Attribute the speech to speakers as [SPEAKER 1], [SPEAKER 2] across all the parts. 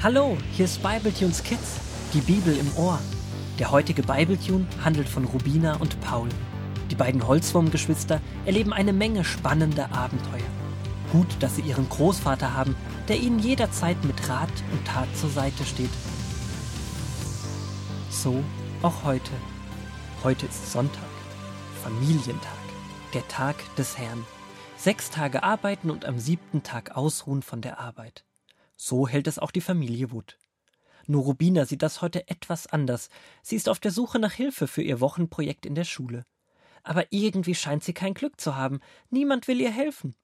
[SPEAKER 1] Hallo, hier ist Bibletunes Kids, die Bibel im Ohr. Der heutige Bibletune handelt von Rubina und Paul. Die beiden Holzwurmgeschwister erleben eine Menge spannender Abenteuer. Gut, dass sie ihren Großvater haben, der ihnen jederzeit mit Rat und Tat zur Seite steht. So auch heute. Heute ist Sonntag, Familientag, der Tag des Herrn. Sechs Tage arbeiten und am siebten Tag ausruhen von der Arbeit. So hält es auch die Familie Wood. Nur Rubina sieht das heute etwas anders. Sie ist auf der Suche nach Hilfe für ihr Wochenprojekt in der Schule. Aber irgendwie scheint sie kein Glück zu haben. Niemand will ihr helfen.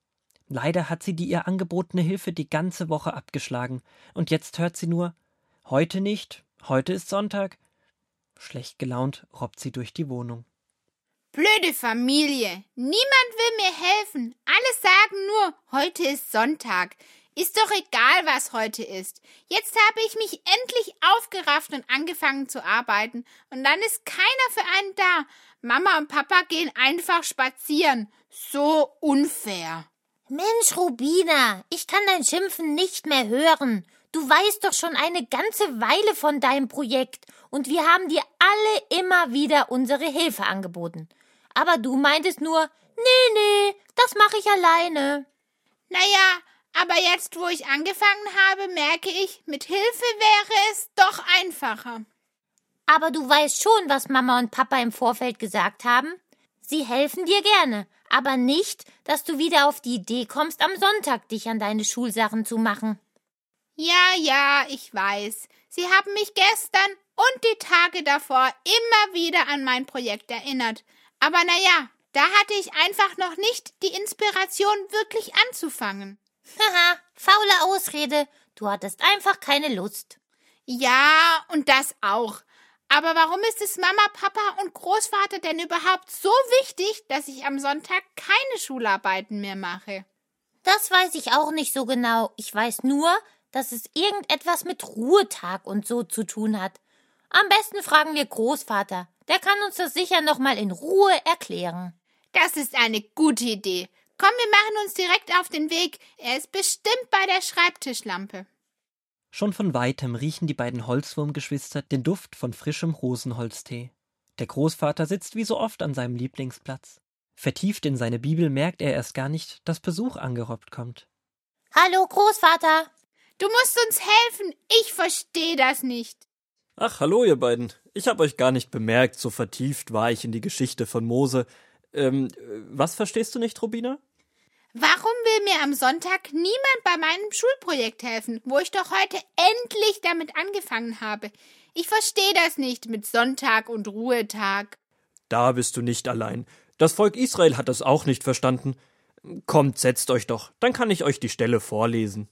[SPEAKER 1] Leider hat sie die ihr angebotene Hilfe die ganze Woche abgeschlagen. Und jetzt hört sie nur Heute nicht, heute ist Sonntag. Schlecht gelaunt robbt sie durch die Wohnung.
[SPEAKER 2] Blöde Familie. Niemand will mir helfen. Alle sagen nur, heute ist Sonntag. Ist doch egal, was heute ist. Jetzt habe ich mich endlich aufgerafft und angefangen zu arbeiten. Und dann ist keiner für einen da. Mama und Papa gehen einfach spazieren. So unfair.
[SPEAKER 3] Mensch, Rubina, ich kann dein Schimpfen nicht mehr hören. Du weißt doch schon eine ganze Weile von deinem Projekt und wir haben dir alle immer wieder unsere Hilfe angeboten. Aber du meintest nur, nee, nee, das mache ich alleine.
[SPEAKER 2] Naja, aber jetzt, wo ich angefangen habe, merke ich, mit Hilfe wäre es doch einfacher.
[SPEAKER 3] Aber du weißt schon, was Mama und Papa im Vorfeld gesagt haben? Sie helfen dir gerne, aber nicht, dass du wieder auf die Idee kommst, am Sonntag dich an deine Schulsachen zu machen.
[SPEAKER 2] Ja, ja, ich weiß. Sie haben mich gestern und die Tage davor immer wieder an mein Projekt erinnert. Aber na ja, da hatte ich einfach noch nicht die Inspiration, wirklich anzufangen.
[SPEAKER 3] Haha, faule Ausrede. Du hattest einfach keine Lust.
[SPEAKER 2] Ja, und das auch. Aber warum ist es Mama, Papa und Großvater denn überhaupt so wichtig, dass ich am Sonntag keine Schularbeiten mehr mache?
[SPEAKER 3] Das weiß ich auch nicht so genau. Ich weiß nur, dass es irgendetwas mit Ruhetag und so zu tun hat. Am besten fragen wir Großvater. Der kann uns das sicher noch mal in Ruhe erklären.
[SPEAKER 2] Das ist eine gute Idee. Komm, wir machen uns direkt auf den Weg. Er ist bestimmt bei der Schreibtischlampe.
[SPEAKER 1] Schon von weitem riechen die beiden Holzwurmgeschwister den Duft von frischem Rosenholztee. Der Großvater sitzt wie so oft an seinem Lieblingsplatz. Vertieft in seine Bibel merkt er erst gar nicht, dass Besuch angerobbt kommt.
[SPEAKER 3] Hallo, Großvater.
[SPEAKER 2] Du musst uns helfen. Ich verstehe das nicht.
[SPEAKER 4] Ach, hallo, ihr beiden. Ich hab euch gar nicht bemerkt, so vertieft war ich in die Geschichte von Mose. Ähm, was verstehst du nicht, Rubina?
[SPEAKER 2] Warum will mir am Sonntag niemand bei meinem Schulprojekt helfen, wo ich doch heute endlich damit angefangen habe? Ich verstehe das nicht mit Sonntag und Ruhetag.
[SPEAKER 4] Da bist du nicht allein. Das Volk Israel hat das auch nicht verstanden. Kommt, setzt euch doch, dann kann ich euch die Stelle vorlesen.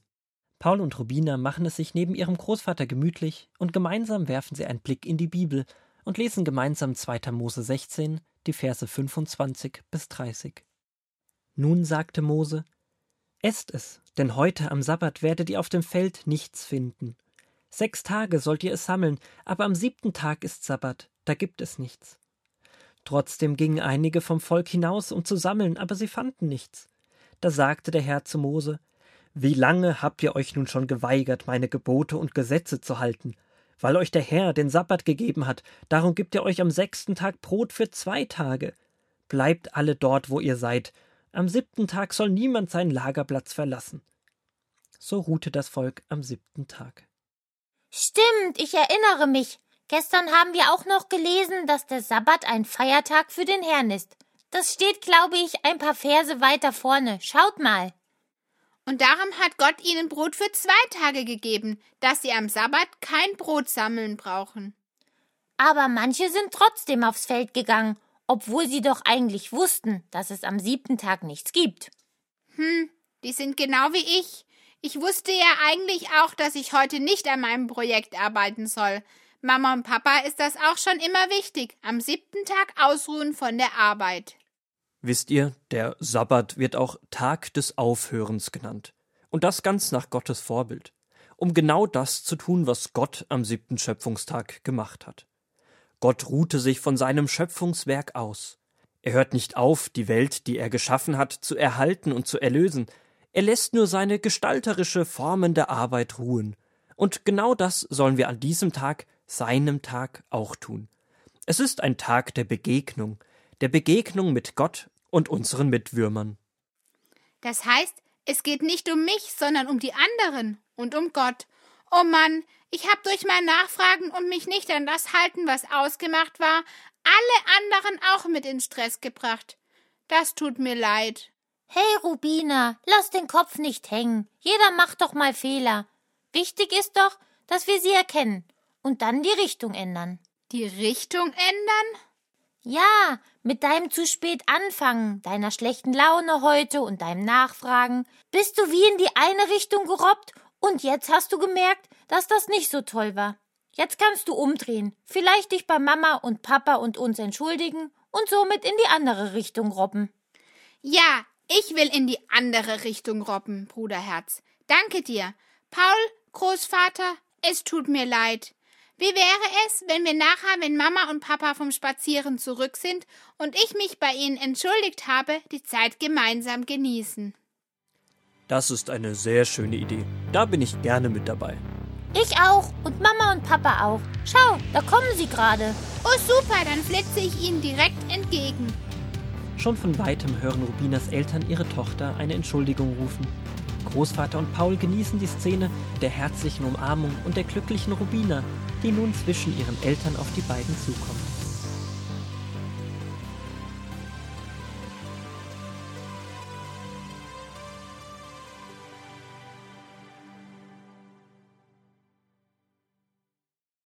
[SPEAKER 1] Paul und Rubina machen es sich neben ihrem Großvater gemütlich und gemeinsam werfen sie einen Blick in die Bibel und lesen gemeinsam 2. Mose 16, die Verse 25 bis 30. Nun sagte Mose, Esst es, denn heute am Sabbat werdet ihr auf dem Feld nichts finden. Sechs Tage sollt ihr es sammeln, aber am siebten Tag ist Sabbat, da gibt es nichts. Trotzdem gingen einige vom Volk hinaus, um zu sammeln, aber sie fanden nichts. Da sagte der Herr zu Mose, Wie lange habt ihr euch nun schon geweigert, meine Gebote und Gesetze zu halten? Weil euch der Herr den Sabbat gegeben hat, darum gibt er euch am sechsten Tag Brot für zwei Tage. Bleibt alle dort, wo ihr seid, am siebten Tag soll niemand seinen Lagerplatz verlassen. So ruhte das Volk am siebten Tag.
[SPEAKER 3] Stimmt, ich erinnere mich. Gestern haben wir auch noch gelesen, dass der Sabbat ein Feiertag für den Herrn ist. Das steht, glaube ich, ein paar Verse weiter vorne. Schaut mal.
[SPEAKER 2] Und darum hat Gott ihnen Brot für zwei Tage gegeben, dass sie am Sabbat kein Brot sammeln brauchen.
[SPEAKER 3] Aber manche sind trotzdem aufs Feld gegangen obwohl sie doch eigentlich wussten, dass es am siebten Tag nichts gibt.
[SPEAKER 2] Hm, die sind genau wie ich. Ich wusste ja eigentlich auch, dass ich heute nicht an meinem Projekt arbeiten soll. Mama und Papa ist das auch schon immer wichtig. Am siebten Tag ausruhen von der Arbeit.
[SPEAKER 4] Wisst ihr, der Sabbat wird auch Tag des Aufhörens genannt. Und das ganz nach Gottes Vorbild. Um genau das zu tun, was Gott am siebten Schöpfungstag gemacht hat. Gott ruhte sich von seinem Schöpfungswerk aus. Er hört nicht auf, die Welt, die er geschaffen hat, zu erhalten und zu erlösen. Er lässt nur seine gestalterische, formende Arbeit ruhen. Und genau das sollen wir an diesem Tag, seinem Tag, auch tun. Es ist ein Tag der Begegnung, der Begegnung mit Gott und unseren Mitwürmern.
[SPEAKER 2] Das heißt, es geht nicht um mich, sondern um die anderen und um Gott. Oh Mann, ich hab durch mein Nachfragen und mich nicht an das halten, was ausgemacht war, alle anderen auch mit in Stress gebracht. Das tut mir leid.
[SPEAKER 3] Hey, Rubina, lass den Kopf nicht hängen. Jeder macht doch mal Fehler. Wichtig ist doch, dass wir sie erkennen und dann die Richtung ändern.
[SPEAKER 2] Die Richtung ändern?
[SPEAKER 3] Ja, mit deinem zu spät anfangen, deiner schlechten Laune heute und deinem Nachfragen bist du wie in die eine Richtung gerobbt und jetzt hast du gemerkt, dass das nicht so toll war. Jetzt kannst du umdrehen, vielleicht dich bei Mama und Papa und uns entschuldigen und somit in die andere Richtung robben.
[SPEAKER 2] Ja, ich will in die andere Richtung robben, Bruderherz. Danke dir. Paul, Großvater, es tut mir leid. Wie wäre es, wenn wir nachher, wenn Mama und Papa vom Spazieren zurück sind und ich mich bei ihnen entschuldigt habe, die Zeit gemeinsam genießen?
[SPEAKER 4] Das ist eine sehr schöne Idee. Da bin ich gerne mit dabei.
[SPEAKER 3] Ich auch und Mama und Papa auch. Schau, da kommen sie gerade.
[SPEAKER 2] Oh super, dann flitze ich ihnen direkt entgegen.
[SPEAKER 1] Schon von weitem hören Rubinas Eltern ihre Tochter eine Entschuldigung rufen. Großvater und Paul genießen die Szene der herzlichen Umarmung und der glücklichen Rubina, die nun zwischen ihren Eltern auf die beiden zukommt.